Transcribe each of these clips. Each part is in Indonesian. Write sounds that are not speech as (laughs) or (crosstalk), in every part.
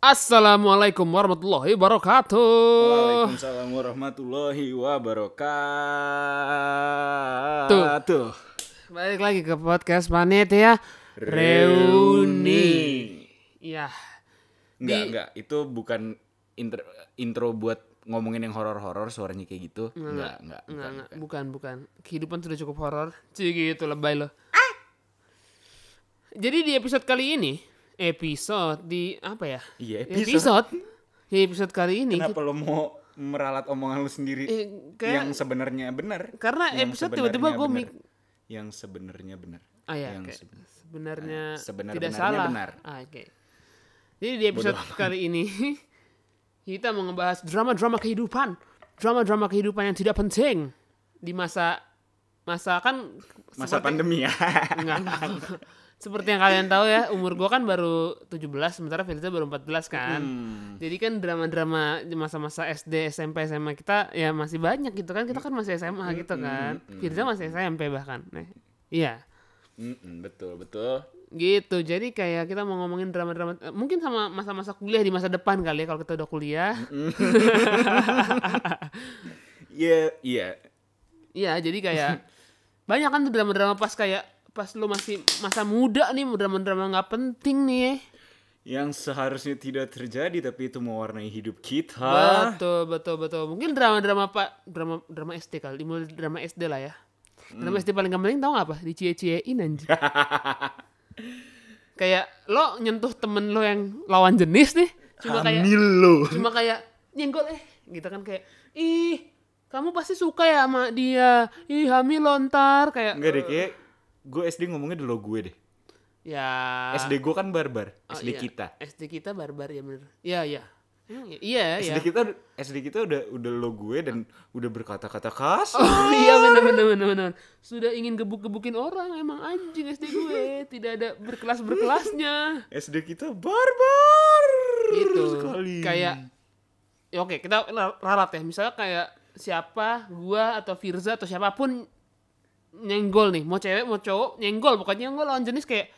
Assalamualaikum warahmatullahi wabarakatuh. Waalaikumsalam warahmatullahi wabarakatuh. Balik lagi ke podcast Panitia Reuni. Ya, Enggak, Di- enggak. Itu bukan intro, intro buat ngomongin yang horor-horor suaranya kayak gitu. Enggak, enggak. enggak, bukan, enggak, bukan. bukan, bukan. Kehidupan sudah cukup horor. Cih gitu lebay lo. Jadi di episode kali ini, episode di apa ya? Iya, Episode. Di episode kali ini Kenapa lo mau meralat omongan lo sendiri Eh, kayak- yang sebenarnya benar? karena Yang episode tiba-tiba gue mik yang sebenarnya benar. Ah ya, yang seben- sebenarnya sebenar- tidak salah. benar. Ah, oke. Jadi di episode kali ini (laughs) kita mau ngebahas drama-drama kehidupan, drama-drama kehidupan yang tidak penting di masa masa kan masa seperti- pandemi ya. Enggak, enggak. (laughs) Seperti yang kalian tahu ya, umur gua kan baru 17, sementara Firza baru 14 kan. Hmm. Jadi kan drama-drama masa-masa SD, SMP, SMA kita ya masih banyak gitu kan. Kita kan masih SMA gitu kan. Firza masih SMP bahkan. Nah, iya. Mm-mm, betul, betul. Gitu. Jadi kayak kita mau ngomongin drama-drama eh, mungkin sama masa-masa kuliah di masa depan kali ya kalau kita udah kuliah. (laughs) Iya, iya. Iya, jadi kayak banyak kan drama-drama pas kayak pas lu masih masa muda nih, drama-drama nggak penting nih. ya. Yang seharusnya tidak terjadi tapi itu mewarnai hidup kita. Betul, betul, betul. Mungkin drama-drama Pak, drama drama SD kali, mulai drama SD lah ya. Drama SD paling gampang tau gak apa? Dicie-ciein anjing. (laughs) kayak lo nyentuh temen lo yang lawan jenis nih, cuma kayak Hamil lo. cuma kayak nyenggol eh gitu kan kayak ih kamu pasti suka ya sama dia ih hamil lontar kayak Enggak deh, kayak gue SD ngomongnya dulu gue deh. ya SD gue kan barbar, oh, SD iya. kita. SD kita barbar ya bener iya iya Emang iya iya iya. SD kita SD kita udah udah lo gue dan udah berkata-kata kasar. Oh iya bener bener bener bener. Sudah ingin gebuk-gebukin orang emang anjing SD gue tidak ada berkelas berkelasnya. SD kita barbar. Gitu. Sekali. Kayak ya oke kita la- ralat ya misalnya kayak siapa gua atau Firza atau siapa pun nyenggol nih mau cewek mau cowok nyenggol. Pokoknya nyenggol lawan jenis kayak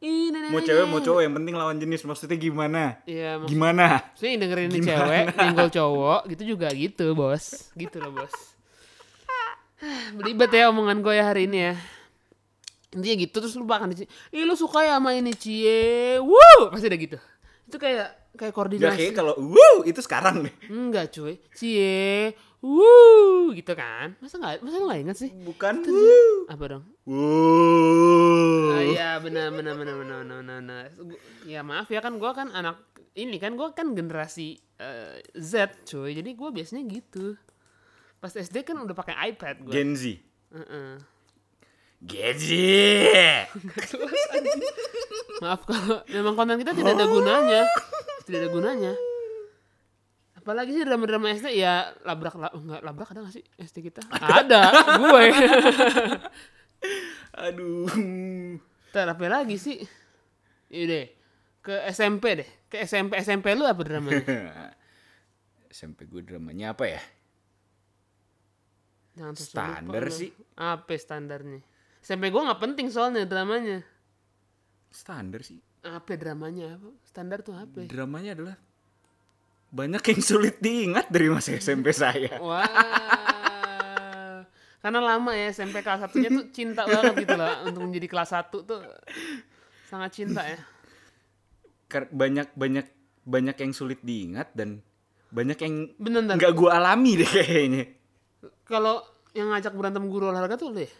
nenek mau cewek mau cowok yang penting lawan jenis. Maksudnya gimana? Iya maksudnya Gimana? yang dengerin ini cewek (laughs) nyenggol cowok gitu juga gitu bos. Gitu loh bos. (sighs) Belibet ya omongan gue ya hari ini ya. Intinya gitu terus lu bahkan di ih lu suka ya sama ini cie. Wuh! Pasti udah gitu. Itu kayak kayak Ya koordinasi. kayak kalau wow itu sekarang deh. enggak cuy. Cie wuh gitu kan masa nggak masa lu nggak inget sih Bukan wow. apa dong Wow. Ah, iya benar benar benar benar benar benar, Ya maaf ya kan gua kan anak ini kan gua kan generasi eh, Z cuy. Jadi gua biasanya gitu. Pas SD kan udah pakai iPad gua. Gen Z. Heeh. Gen Z. Maaf kalau memang konten kita tidak ada gunanya. Tidak ada gunanya. Apalagi sih drama-drama SD ya labrak la, enggak labrak ada gak sih SD kita? (laughs) ada, gue. (laughs) Aduh. Ntar apa lagi sih? Iya deh. Ke SMP deh. Ke SMP SMP lu apa dramanya? (laughs) SMP gue dramanya apa ya? Jangan Standar lupa lu. sih. Apa standarnya? SMP gue nggak penting soalnya dramanya. Standar sih. Apa dramanya? Apa? Standar tuh apa? Dramanya adalah banyak yang sulit diingat dari masa SMP saya. Wah. Karena lama ya SMP kelas satunya tuh cinta banget gitu loh untuk menjadi kelas satu tuh sangat cinta ya. Banyak banyak banyak yang sulit diingat dan banyak yang Bener nggak gue alami deh kayaknya. Kalau yang ngajak berantem guru olahraga tuh lu ya?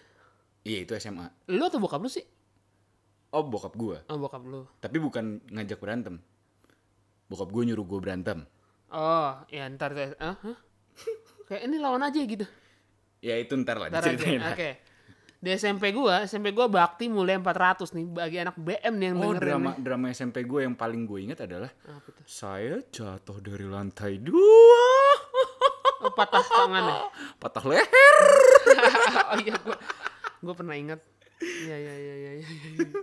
Iya itu SMA. Lu atau bokap lu sih? Oh bokap gue. Oh bokap lu. Tapi bukan ngajak berantem. Bokap gue nyuruh gue berantem. Oh ya ntar tuh. Ah, hah? Kayak ini lawan aja gitu. Ya itu ntar lah Ntar diceritain Oke. lah. Di SMP gua, SMP gua bakti mulai 400 nih bagi anak BM nih yang Oh dengerin drama nih. drama SMP gue yang paling gue ingat adalah Apa tuh? saya jatuh dari lantai dua, Oh, patah tangan ya? patah leher. (laughs) oh iya gua gua pernah ingat. Iya iya iya iya iya. iya.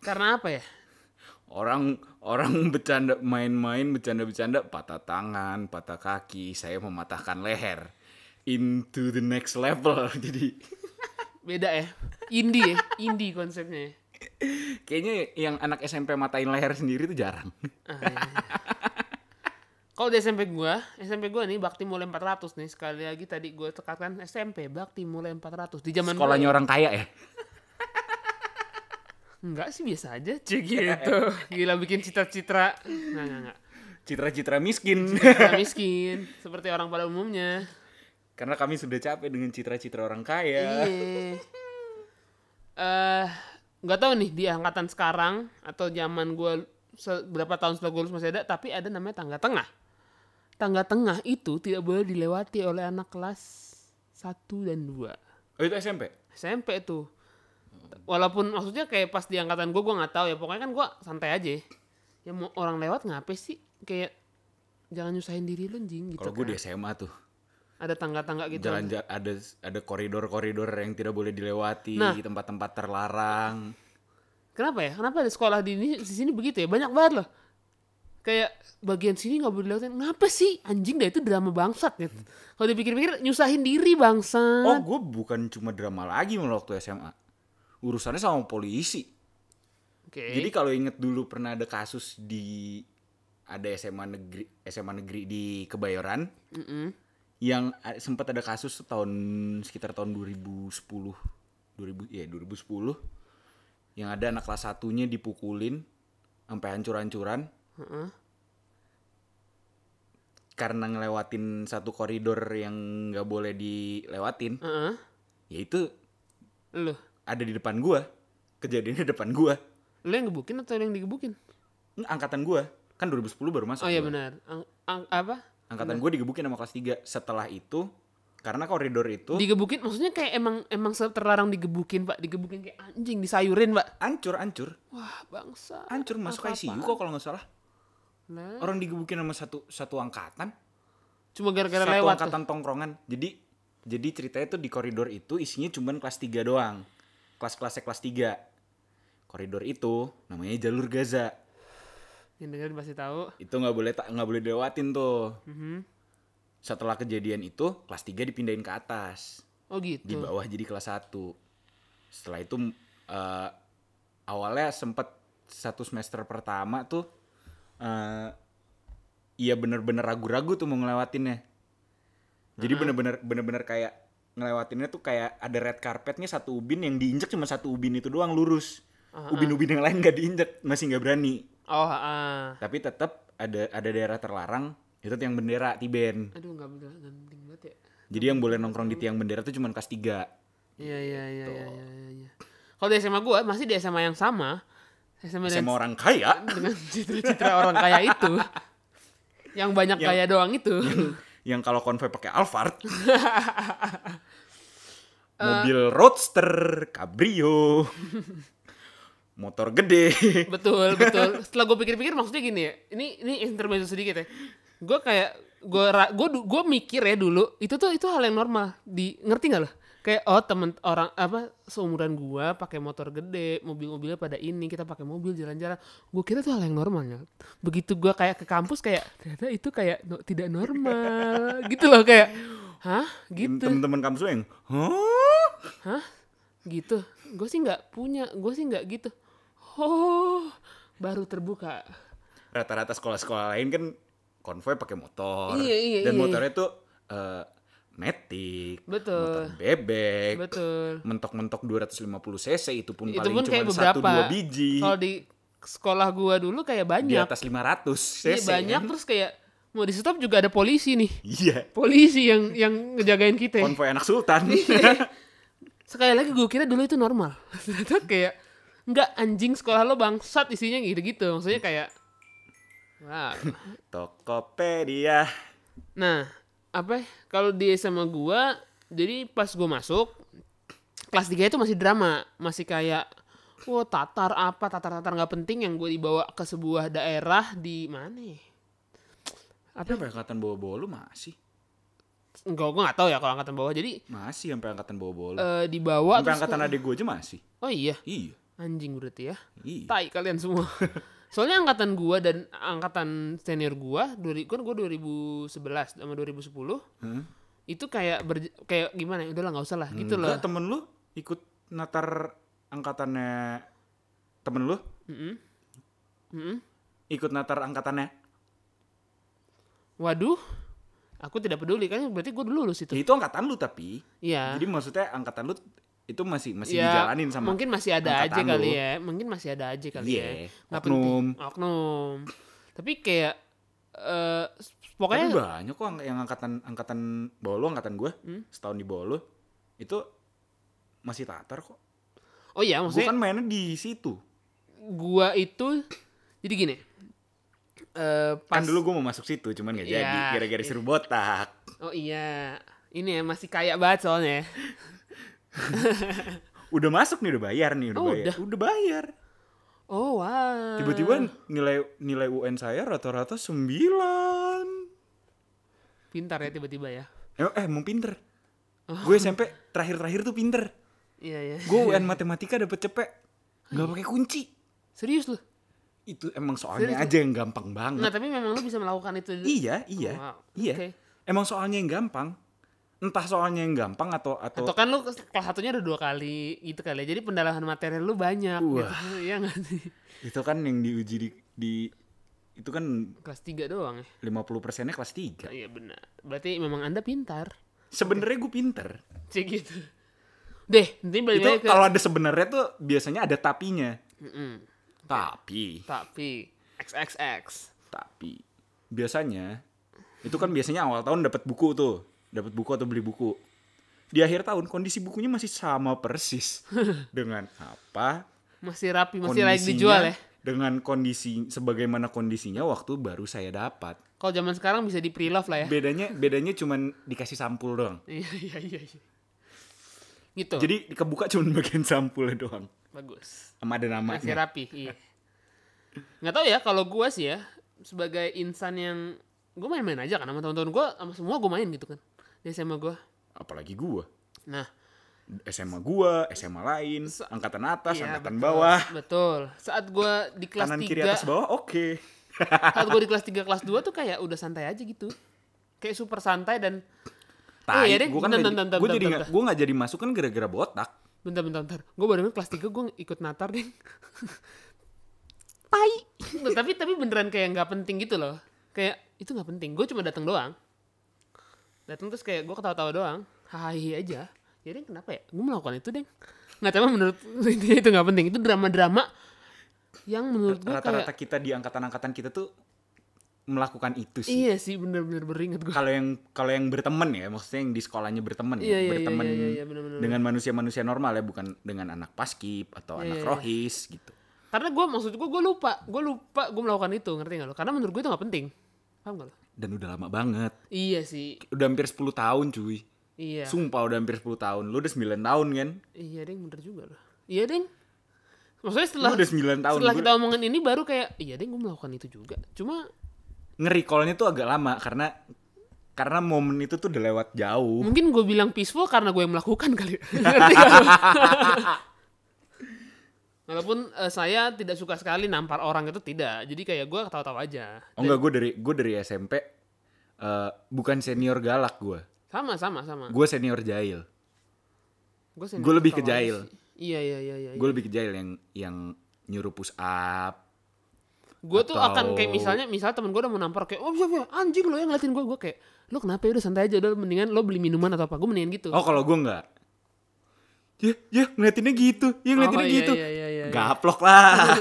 Karena apa ya? Orang orang (laughs) bercanda main-main bercanda-bercanda patah tangan, patah kaki, saya mematahkan leher. Into the next level. (laughs) Jadi Beda ya. Indie ya, indie konsepnya ya. Kayaknya yang anak SMP matain leher sendiri tuh jarang. Ah, iya, iya. Kalau di SMP gua, SMP gua nih bakti mulai 400 nih. Sekali lagi tadi gua tekankan SMP bakti mulai 400 di zaman gua Sekolahnya ya. orang kaya ya. Enggak sih biasa aja cek (laughs) gitu. Gila bikin citra-citra. Enggak, enggak, enggak. Citra-citra miskin. Kita miskin seperti orang pada umumnya. Karena kami sudah capek dengan citra-citra orang kaya. Iya. Eh, nggak tahu nih di angkatan sekarang atau zaman gue berapa tahun setelah gue lulus masih ada, tapi ada namanya tangga tengah. Tangga tengah itu tidak boleh dilewati oleh anak kelas 1 dan 2. Oh itu SMP? SMP tuh. Walaupun maksudnya kayak pas di angkatan gue, gue nggak tahu ya. Pokoknya kan gue santai aja. Ya mau orang lewat ngapain sih? Kayak jangan nyusahin diri lu anjing gitu Kalau gue kan. di SMA tuh. Ada tangga-tangga gitu. Jalan ja- ada ada koridor-koridor yang tidak boleh dilewati, Nah. tempat-tempat terlarang. Kenapa ya? Kenapa di sekolah di, ini, di sini begitu ya? Banyak banget loh. Kayak bagian sini nggak boleh dilewatin. Kenapa sih? Anjing dah itu drama bangsat gitu. Kalau dipikir-pikir nyusahin diri Oh, bangsat. gue bukan cuma drama lagi waktu SMA. Urusannya sama polisi. Oke. Jadi kalau inget dulu pernah ada kasus di ada SMA negeri SMA negeri di Kebayoran Mm-mm. yang a- sempat ada kasus tahun sekitar tahun 2010 2000 ya 2010 yang ada anak kelas satunya dipukulin sampai hancur-hancuran Heeh. karena ngelewatin satu koridor yang nggak boleh dilewatin Heeh. ya itu Lu. Ada di depan gua kejadiannya di depan gua Lu yang gebukin atau yang digebukin? Angkatan gua kan 2010 baru masuk Oh iya benar. Ang- ang- apa? angkatan gua digebukin sama kelas 3 setelah itu karena koridor itu Digebukin maksudnya kayak emang emang terlarang digebukin, Pak. Digebukin kayak anjing, disayurin, Pak. hancur hancur Wah, bangsa. hancur masuk Apa-apaan. ICU kok kalau nggak salah Lah, orang digebukin sama satu satu angkatan Cuma gara-gara satu lewat. tuh. angkatan tongkrongan jadi jadi ceritanya tuh di koridor itu isinya cuman kelas 3 doang kelas-kelasnya kelas 3 koridor itu namanya jalur Gaza. Yang denger pasti tahu. itu nggak boleh nggak boleh dilewatin tuh. Mhm. setelah kejadian itu kelas 3 dipindahin ke atas. Oh gitu. di bawah jadi kelas 1 setelah itu eh, awalnya sempet satu semester pertama tuh eh iya bener-bener ragu-ragu tuh mau ngelewatinnya. Jadi bener-bener bener-bener kayak ngelewatinnya tuh kayak ada red carpetnya satu ubin yang diinjek cuma satu ubin itu doang lurus ubin-ubin yang lain gak diinjek masih nggak berani Oh, ah. tapi tetap ada ada daerah terlarang itu tiang bendera Tiben Aduh, nggak nggak penting banget ya. jadi yang boleh nongkrong di tiang bendera tuh cuma kelas 3 Iya, iya, iya, iya, iya, iya, iya. Kalau di SMA gua masih di SMA yang sama. SMA, sama dengan, orang kaya (laughs) dengan citra-citra orang kaya itu. (laughs) yang banyak kaya doang itu. yang kalau konvoy pakai Alphard (laughs) mobil roadster cabrio motor gede betul, betul. (laughs) Setelah gue pikir-pikir maksudnya gini ya. Ini ini intermezzo sedikit ya. Gue kayak gue gue gue mikir ya dulu itu tuh itu hal yang normal di ngerti nggak lo kayak oh temen orang apa seumuran gua pakai motor gede mobil-mobilnya pada ini kita pakai mobil jalan-jalan. Gue kira tuh hal yang normalnya begitu gua kayak ke kampus kayak ternyata itu kayak no- tidak normal. (laughs) Gitu loh kayak hah? Gitu. temen-temen kampus yang Hah? hah? Gitu. Gue sih nggak punya gue sih nggak gitu. Oh baru terbuka. Rata-rata sekolah-sekolah lain kan konvoy pakai motor. Iya, iya, dan iya. motornya tuh eh, Matic Betul. motor bebek betul. mentok-mentok 250 cc itu pun itu paling pun cuma kayak satu dua biji. Kalau di sekolah gua dulu kayak di banyak. atas 500 cc Iya, banyak kan? terus kayak mau di stop juga ada polisi nih. Iya. Polisi yang yang ngejagain kita. Konvoy anak sultan. (laughs) Iya. sekali lagi gue kira dulu itu normal. (laughs) Ternyata kayak nggak anjing sekolah lo bangsat isinya gitu gitu maksudnya kayak wow. (laughs) Tokopedia. Nah apa ya, kalau di SMA gua jadi pas gua masuk kelas 3 itu masih drama masih kayak Wah tatar apa tatar-tatar nggak penting yang gue dibawa ke sebuah daerah di mana ya? apa sampai angkatan bawah-bawah lu masih Enggak, gue gak tahu ya kalau angkatan bawah. Jadi masih sampai angkatan bawah-bawah lu eh dibawa sampai angkatan ke- adik gue aja masih Oh iya, iya anjing berarti ya. iya Tai kalian semua. (laughs) Soalnya angkatan gua dan angkatan senior gua, dua kan gua 2011 sama 2010 Hah? itu kayak berj- kayak gimana ya? Udahlah nggak usah lah gitu loh. Temen lu ikut natar angkatannya temen lu Mm-mm. ikut natar angkatannya Waduh, aku tidak peduli kan berarti gue dulu lulus itu. ya itu angkatan lu tapi Iya. jadi maksudnya angkatan lu itu masih masih Ya, dijalanin sama mungkin masih ada aja angkatan kali lu. ya. Mungkin masih ada aja kali Iya, ya. Nggak oknum. penting. Oknum. Tapi kayak eh Tapi pokoknya banyak kok ang- yang angkatan angkatan bawah lu angkatan gue Hmm? setahun di bawah lu itu masih tatar kok oh iya gue maksudnya kan mainnya di situ gua itu jadi gini. Eh pas kan dulu gue mau masuk situ cuman gak jadi Iya, gara-gara suruh botak Oh iya. Ini ya masih kaya banget soalnya. (laughs) udah masuk nih udah bayar nih udah Oh, bayar udah bayar Oh wow. tiba-tiba nilai nilai UN saya rata-rata 9 pintar ya tiba-tiba ya. eh, eh emang pinter Oh. gue SMP terakhir-terakhir tuh pinter Iya iya. gue UN (laughs) matematika dapet cepet nggak pakai kunci Serius lu? itu emang soalnya Serius, aja yang gampang banget Nah, tapi memang lu bisa melakukan itu. iya iya Oh, wow. iya Oke. emang soalnya yang gampang entah soalnya yang gampang atau atau, Atau kan lu kelas satunya udah dua kali gitu kali ya. Jadi pendalaman materi lu banyak Wah. gitu. (laughs) Iya nggak sih? itu kan yang diuji di, di itu kan Kelas 3 doang ya. 50 persennya kelas 3 Iya benar. Berarti memang Anda pintar. sebenarnya gue pinter Cik gitu. Deh, nanti balik itu ke kalau ada sebenarnya tuh biasanya ada tapinya Mm-mm. tapi Tapi XXX. tapi biasanya itu kan biasanya awal tahun dapat buku tuh dapat buku atau beli buku di akhir tahun kondisi bukunya masih sama persis (laughs) dengan apa Masih rapi, masih layak dijual ya. dengan kondisi sebagaimana kondisinya waktu baru saya dapat Kalau zaman sekarang bisa di pre-love lah ya. bedanya bedanya cuman dikasih sampul doang (laughs) Iya iya iya. iya. Gitu. jadi kebuka cuman (laughs) bagian sampulnya doang bagus. sama ada Masih namanya rapi, iya. Nggak tahu ya kalau gua sih ya sebagai insan yang gue main-main aja kan sama teman-teman gua sama semua gue main gitu kan di SMA gua. apalagi gua Nah, SMA gua SMA lain angkatan atas iya, angkatan betul, bawah Betul. Saat gua di kelas kanan 3 kiri atas bawah oke saat gue di kelas 3 kelas 2 tuh kayak udah santai aja gitu. Kayak super santai dan Tai, iya deh, gue kan bentar, bentar, bentar, gua jadi bentar, gue nggak jadi masuk kan gara-gara botak. bentar bentar bentar. Gue baru kelas 3 gue ikut natar deh. Tai. Tapi tapi beneran kayak nggak penting gitu loh. Kayak itu nggak penting. Gue cuma datang doang. Datang terus kayak gue ketawa-tawa doang. Hahaha aja. Ya deh kenapa ya? Gue melakukan itu deh. Nggak tahu menurut (laughs) intinya itu nggak penting. Itu drama-drama yang menurut gue Rata-rata kayak kita di angkatan-angkatan kita tuh melakukan itu sih. iya sih bener-bener beringat gue. Kalau yang kalau yang berteman ya, maksudnya yang di sekolahnya berteman Iya, ya, iya, iya, berteman iya, iya, iya, bener-bener. dengan manusia-manusia normal ya, bukan dengan anak paskib atau Iya, anak iya, iya. rohis gitu. Karena gue maksud gue gue lupa, gue lupa gue melakukan itu ngerti gak lo? Karena menurut gue itu gak penting, paham gak lo? Dan udah lama banget. Iya sih, Udah hampir 10 tahun cuy. iya, Sumpah udah hampir 10 tahun. Lu udah 9 tahun kan? iya deng bener juga loh. Iya deng. Maksudnya setelah Lu udah 9 tahun. setelah kita omongin ini baru kayak iya deng gue melakukan itu juga. Cuma Nge-recallnya tuh agak lama karena karena momen itu tuh udah lewat jauh. mungkin gue bilang peaceful karena gue yang melakukan kali. (laughs) (laughs) Gak? Walaupun eh, saya tidak suka sekali nampar orang itu tidak, jadi kayak gue ketawa-tawa aja. Oh enggak, gue dari gue dari SMP eh, bukan senior galak gue. Sama sama sama. Gue senior jahil. Gue Gue lebih ke jahil. Iya iya iya iya. Gue lebih ke jahil yang yang nyuruh push up. gue tuh akan kayak Atau- misalnya misalnya temen gue udah mau nampar kayak oh siapa anjing lo yang ngeliatin gue gue kayak lo kenapa ya udah santai aja udah mendingan lo beli minuman atau apa gue mendingan gitu Oh kalau gue enggak. Ya, ya ngeliatinnya gitu. Ya ngeliatinnya Oh, iya, gitu. iya, iya, iya, iya. Gaplok lah.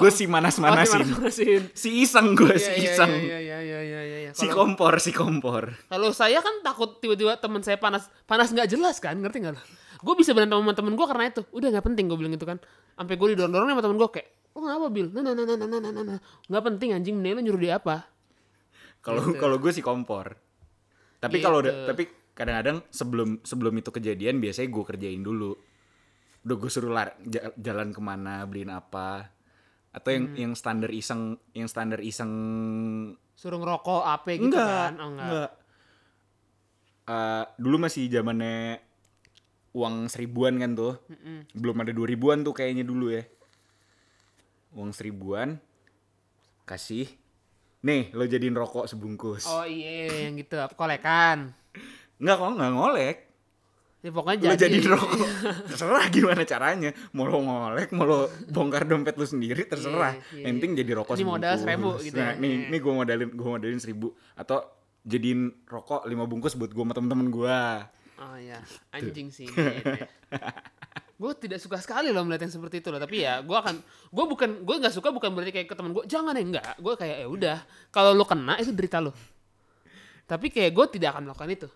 gue si manas-manasin. Oh, si, iseng gue, si iseng. Si kompor, si kompor. Kalau saya kan takut tiba-tiba teman saya panas, panas nggak jelas kan, ngerti nggak? Gue bisa berantem sama temen gue karena itu. Udah nggak penting gue bilang gitu kan. Sampai gue didorong-dorong sama temen gue kayak, lo oh, kenapa Bil? Nah, nah, nah, nah, nah. Nggak penting anjing, mending lo nyuruh dia apa? Kalau gitu. kalau gue si kompor. Tapi kalau tapi kadang-kadang sebelum sebelum itu kejadian biasanya gue kerjain dulu Udah gue suruh lar, ja- jalan ke mana, beliin apa. Atau yang Hmm. yang standar iseng, yang standar iseng suruh ngerokok apa gitu enggak, kan oh enggak, enggak. Eh, dulu masih zamannya uang seribuan kan tuh. Belum ada dua ribuan tuh kayaknya dulu ya. Uang seribuan kasih nih lo jadiin rokok sebungkus. oh iya yang gitu kolekan Enggak kok, enggak ngolek. Ya pokoknya lo jadi. jadi rokok (laughs) terserah gimana caranya mau lo ngolek mau lo bongkar dompet lo sendiri terserah Iya, iya, yang penting jadi rokok Ini modal seribu gitu nah, ya. nih Iya. nih gue modalin gue modalin seribu atau jadiin rokok lima bungkus buat gue sama temen-temen gue Oh ya, anjing sih. (laughs) gue tidak suka sekali loh melihat yang seperti itu loh. Tapi ya, gue akan, gue bukan, gue nggak suka bukan berarti kayak ke temen gue, jangan ya enggak. Gue kayak ya udah, kalau lo kena itu derita lo. Tapi kayak gue tidak akan melakukan itu.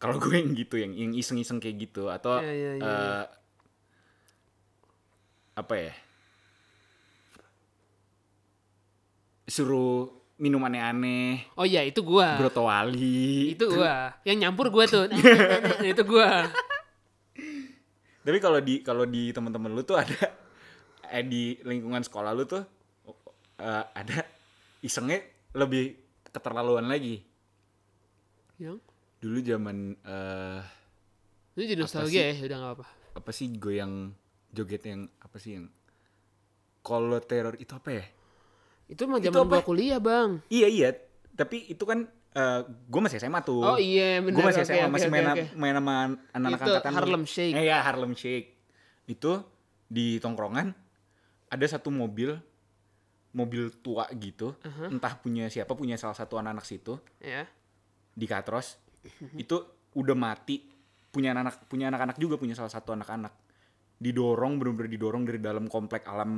Kalau gue yang gitu yang yang iseng-iseng kayak gitu atau Iya, iya, iya, eh, apa ya suruh minum aneh-aneh Oh iya, itu gue. broto wali Itu gue. Yang nyampur gue tuh. (laughs) itu gue. tapi kalau di kalau di teman-teman lu tuh ada eh di lingkungan sekolah lu tuh eh, ada isengnya lebih keterlaluan lagi Yang? Dulu zaman eh Itu jadi nostalgia ya, udah gak apa. apa sih goyang joget yang apa sih yang kalau teror itu apa ya Itu mah zaman gue kuliah bang. Iya iya, tapi itu kan gue masih SMA tuh. Oh iya, bener. Gue masih SMA oke, masih oke, main oke. main sama anak-anak Itu angkatan. Harlem Shake. Eh, Iya Harlem Shake. Itu di tongkrongan ada satu mobil mobil tua gitu, entah punya siapa punya salah satu anak-anak situ Ya. di Katros. Itu udah mati punya anak punya anak-anak juga punya salah satu anak-anak didorong bener-bener didorong dari dalam komplek alam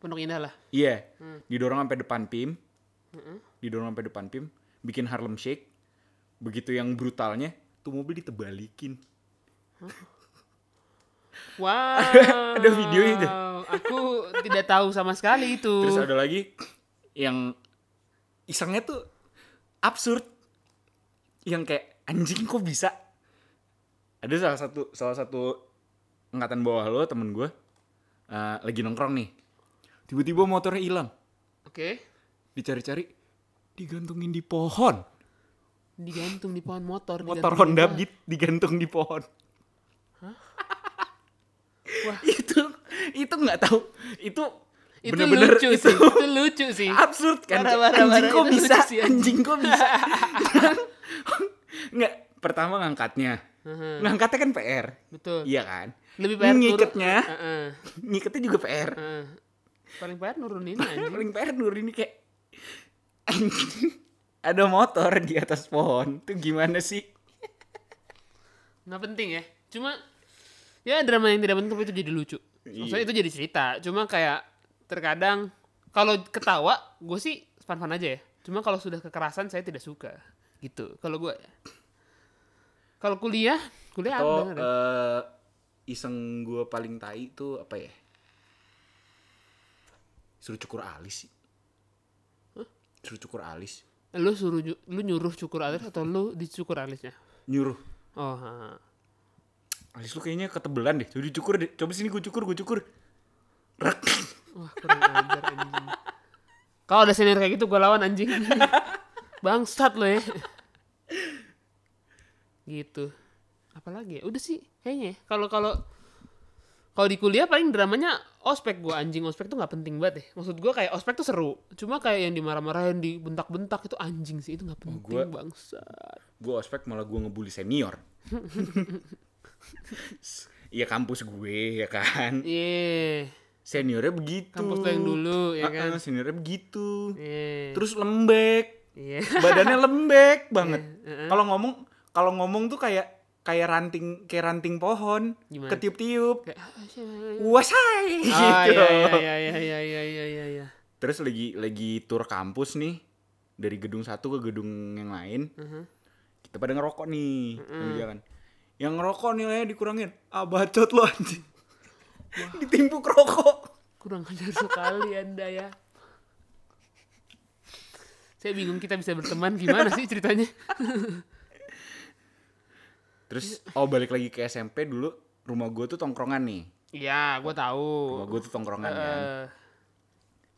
Pondok Indah lah. Iya, didorong sampai depan PIM. Didorong sampai depan PIM, bikin Harlem Shake. Begitu yang brutalnya, tuh mobil ditebalikin. (laughs) Wow. (laughs) ada videonya tuh. Aku tidak tahu sama sekali itu. Terus ada lagi yang isengnya tuh absurd. Yang kayak anjing kok bisa? Ada salah satu salah satu angkatan bawah lo temen gue eh, lagi nongkrong nih. Tiba-tiba motornya hilang. Oke. Dicari-cari digantungin di pohon. Digantung di pohon motor. motor Honda di Beat digantung di pohon. Wah. (laughs) itu itu nggak tahu itu Itu bener-bener lucu itu sih. Itu lucu sih. (laughs) absurd kan Parah, Kayak, parah, anjing kok bisa sih, anjing. kok bisa nggak pertama ngangkatnya Heeh, ngangkatnya kan PR Betul. iya kan Lebih PR ngiketnya Heeh, ngiketnya juga PR heeh. Paling PR nurunin aja. paling PR nur ini kayak anjing ada motor di atas pohon itu gimana sih Nggak penting ya. Cuma ya drama yang tidak penting tapi itu jadi lucu. Iya. Maksudnya itu jadi cerita. Cuma kayak terkadang kalau ketawa gue sih fun-fun aja ya. Cuma kalau sudah kekerasan saya tidak suka. Gitu. Kalau gue ya. Kalau kuliah, kuliah atau ada. ada. eh, iseng gue paling tai itu apa ya suruh cukur alis sih suruh cukur alis Lu suruh lu nyuruh cukur alis atau lu dicukur alisnya? nyuruh Oh, ha. alis lu kayaknya ketebelan deh coba dicukur deh coba sini gue cukur gue cukur. Wah, kurang ajar anjing. Kalau ada senior kayak gitu gue lawan anjing. (laughs) Bangsat lo ya. Gitu. Apalagi ya? Udah sih kayaknya. ya. Kalau kalau kalau di kuliah paling dramanya ospek gue anjing ospek tuh nggak penting banget ya. Maksud gue kayak ospek tuh seru. Cuma kayak yang dimarah-marahin, dibentak-bentak itu anjing sih itu nggak penting gua- bangsat. gue ospek malah gue ngebully senior (laughs) Iya kampus gue ya kan Iya seniornya begitu kampus yang dulu ya ah, ah, kan uh, seniornya begitu yeah. terus lembek yeah. badannya lembek banget iya, yeah. uh-huh. kalau ngomong kalau ngomong tuh kayak kayak ranting kayak ranting pohon Gimana? ketiup-tiup wasai ah, (laughs) gitu iya iya, iya, iya, iya, iya, iya, iya, iya. terus lagi lagi tur kampus nih dari gedung satu ke gedung yang lain uh-huh. kita pada ngerokok nih uh-huh. yang ngerokok nilainya dikurangin ah bacot lo anjing ditimpuk rokok Kurang ajar sekali Anda ya. Saya bingung kita bisa berteman gimana sih ceritanya? terus oh balik lagi ke SMP dulu rumah gue tuh tongkrongan nih Iya, gue tahu. rumah gue tuh tongkrongan kan Eh,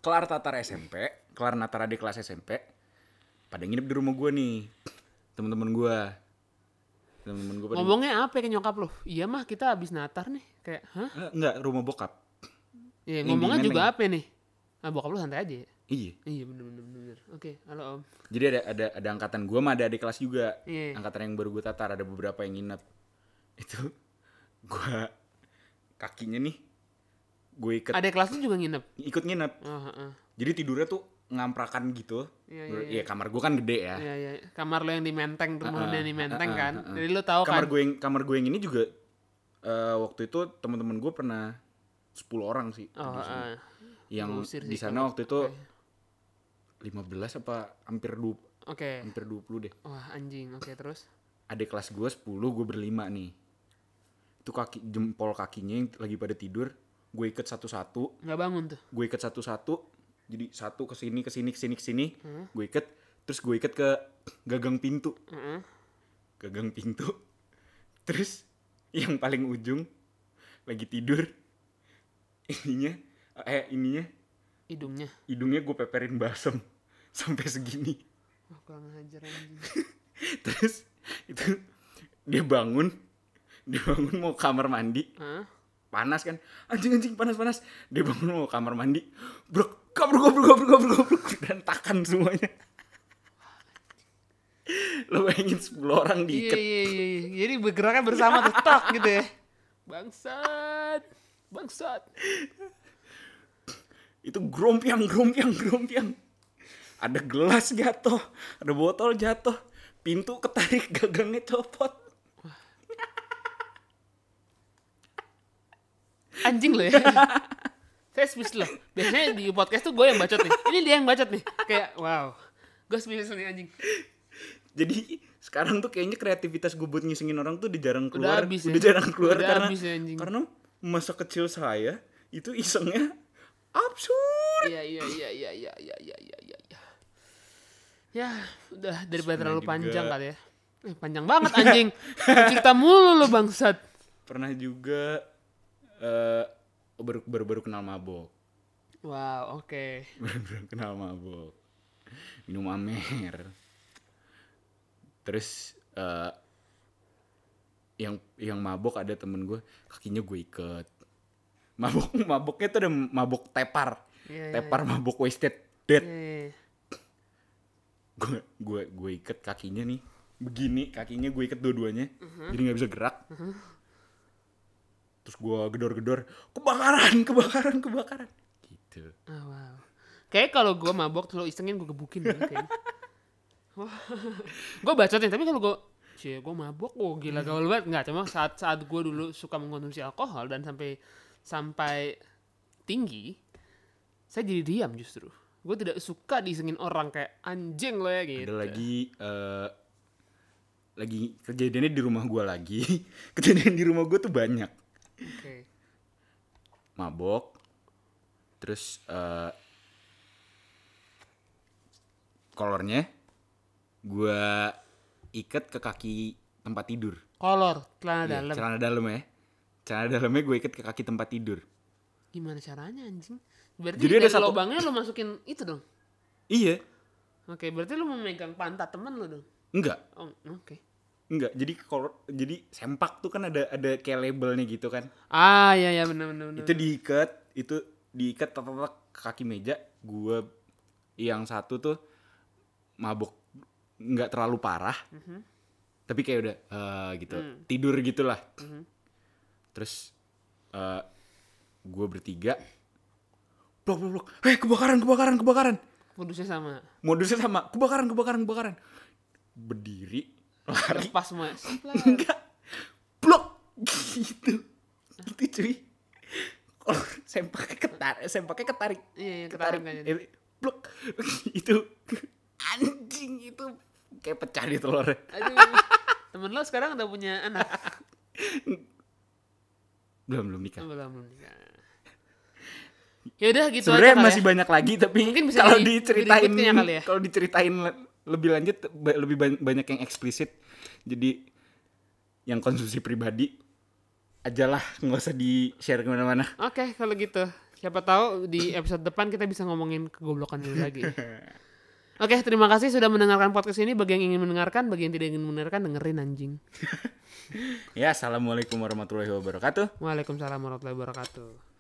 kelar tatar SMP, kelar natar adik kelas SMP, pada nginep di rumah gue nih, temen-temen gue, temen-temen gue pada ngomongnya apa ke nyokap lo? Iya mah kita habis natar nih. Kayak, hah? Eh, enggak rumah bokap, Iya, ngomongnya di juga apa nih? Ah, bokap lu santai aja ya? iya. Iya, bener, bener, bener. Oke, halo om. Jadi ada ada ada angkatan gue mah ada adik kelas juga, Iya. angkatan yang baru gue tatar ada beberapa yang nginep. (laughs) itu gua kakinya nih gue iket Ada kelasnya juga nginep. ikut nginep Oh, heeh. jadi tidurnya tuh ngamprakan gitu Iya, iya, iya. ya kamar gua kan gede ya Iya, iya. Kamar lo yang di Menteng, rumah Heeh, yang di Menteng heeh, kan. heeh. Jadi lo tahu kamar kan. gue yang kamar gue yang ini juga eh, waktu itu teman-teman gue pernah 10 orang sih Oh, heeh. yang di sana waktu itu Oke. 15 apa hampir 20 Oke. hampir 20 deh Wah, anjing. Oke, terus. adik kelas gue 10 gue berlima nih itu kaki jempol kakinya yang lagi pada tidur gue ikat satu-satu nggak bangun tuh. gue ikat satu-satu jadi satu ke sini ke sini ke sini ke sini Hmm. gue ikat terus gue ikat ke gagang pintu. Heeh. gagang pintu. (laughs) Terus yang paling ujung lagi tidur. (laughs) Ininya eh ininya. Hidungnya. hidungnya gue peperin basem (laughs) sampai segini. Kurang ajar terus itu dia bangun. Dia bangun mau kamar mandi. Hah? panas kan? Anjing anjing panas panas. Dia bangun mau kamar mandi. Bro berantakan semuanya lo bayangin 10 orang Iya, diikat iya, iya, iya. Jadi bergeraknya bersama tuh, tok gitu ya. Bangsat. Bangsat. itu grompiang grompiang grompiang ada gelas jatuh ada botol jatuh pintu ketarik gagangnya copot Anjing lo ya. (laughs) Saya speechless loh. Biasanya di podcast tuh gue yang bacot nih. Ini dia yang bacot nih. Kayak wow. Gue speechless nih anjing. jadi sekarang tuh kayaknya kreativitas gue buat ngisengin orang tuh udah jarang Udah keluar habis udah ya. jarang keluar Udah karena habis ya, anjing. karena masa kecil saya itu isengnya absurd Iya iya iya iya iya iya iya iya iya. iya. Ya, udah daripada terlalu juga- panjang kali ya. Eh, panjang banget anjing. (laughs) Cerita mulu lo bangsat. pernah juga eh baru, baru baru kenal mabok. Wow, oke. (laughs) baru baru kenal mabok. Minum amer. Terus eh yang yang mabok ada temen gue kakinya gue iket. Mabok (laughs) maboknya tuh ada mabok tepar. Iya, iya, tepar mabok wasted dead. Iya, iya, iya. gue gue gue iket kakinya nih. Begini kakinya gue iket dua-duanya. Jadi nggak bisa gerak terus gue gedor-gedor kebakaran kebakaran kebakaran gitu Ah, wow. Kayak kalau gue mabok terus lo isengin gue gebukin gitu. Wah. gue bacotin tapi kalau gue Cie, gue mabok, oh gila gaul banget nggak cuma saat saat gue dulu suka mengkonsumsi alkohol dan sampai sampai tinggi, saya jadi diam justru. Gue tidak suka disengin orang kayak anjing lo ya gitu. ada lagi eh lagi kejadiannya di rumah gue lagi (laughs) kejadian di rumah gue tuh banyak Oke. mabok terus eh kolornya gue ikat ke kaki tempat tidur Kolor, celana Iya, dalam. celana dalam ya celana dalamnya gue ikat ke kaki tempat tidur Gimana caranya anjing? Berarti Jadi ada satu- lubangnya lo masukin itu dong. iya Oke, berarti lo memegang pantat temen lo dong. enggak Oh, oke. Enggak jadi kolor jadi sempak tuh kan ada ada kayak labelnya gitu kan. Ah, iya iya benar benar itu diikat itu diikat ke kaki meja gue yang satu tuh mabok nggak terlalu parah. Tapi kayak udah eh, gitu tidur gitulah. Terus eh gue bertiga blok blok blok. Eh kebakaran kebakaran kebakaran. Modusnya sama. modusnya sama. Kebakaran kebakaran kebakaran. Berdiri lari semua. (laughs) Simpel. enggak blok gitu gitu cuy kalau sempaknya ketarik sempaknya ketarik Iya, iya, ketarik ketarik blok (laughs) itu anjing itu kayak pecah di telurnya Aduh. Temen lo sekarang udah punya anak. (laughs) belum belum nikah Belum belum nikah. Ya udah gitu sebenarnya aja masih ya. banyak lagi tapi Mungkin bisa kalau di- diceritain kali ya. kalau diceritain lebih lanjut lebih ban- banyak yang eksplisit jadi yang konsumsi pribadi ajalah nggak usah di share ke mana-mana Oke, kalau gitu. Siapa tahu di episode depan kita bisa ngomongin kegoblokan ini lagi. (laughs) Oke, terima kasih sudah mendengarkan podcast ini. Bagi yang ingin mendengarkan, bagi yang tidak ingin mendengarkan, dengerin anjing. (laughs) ya assalamualaikum warahmatullahi wabarakatuh Waalaikumsalam warahmatullahi wabarakatuh.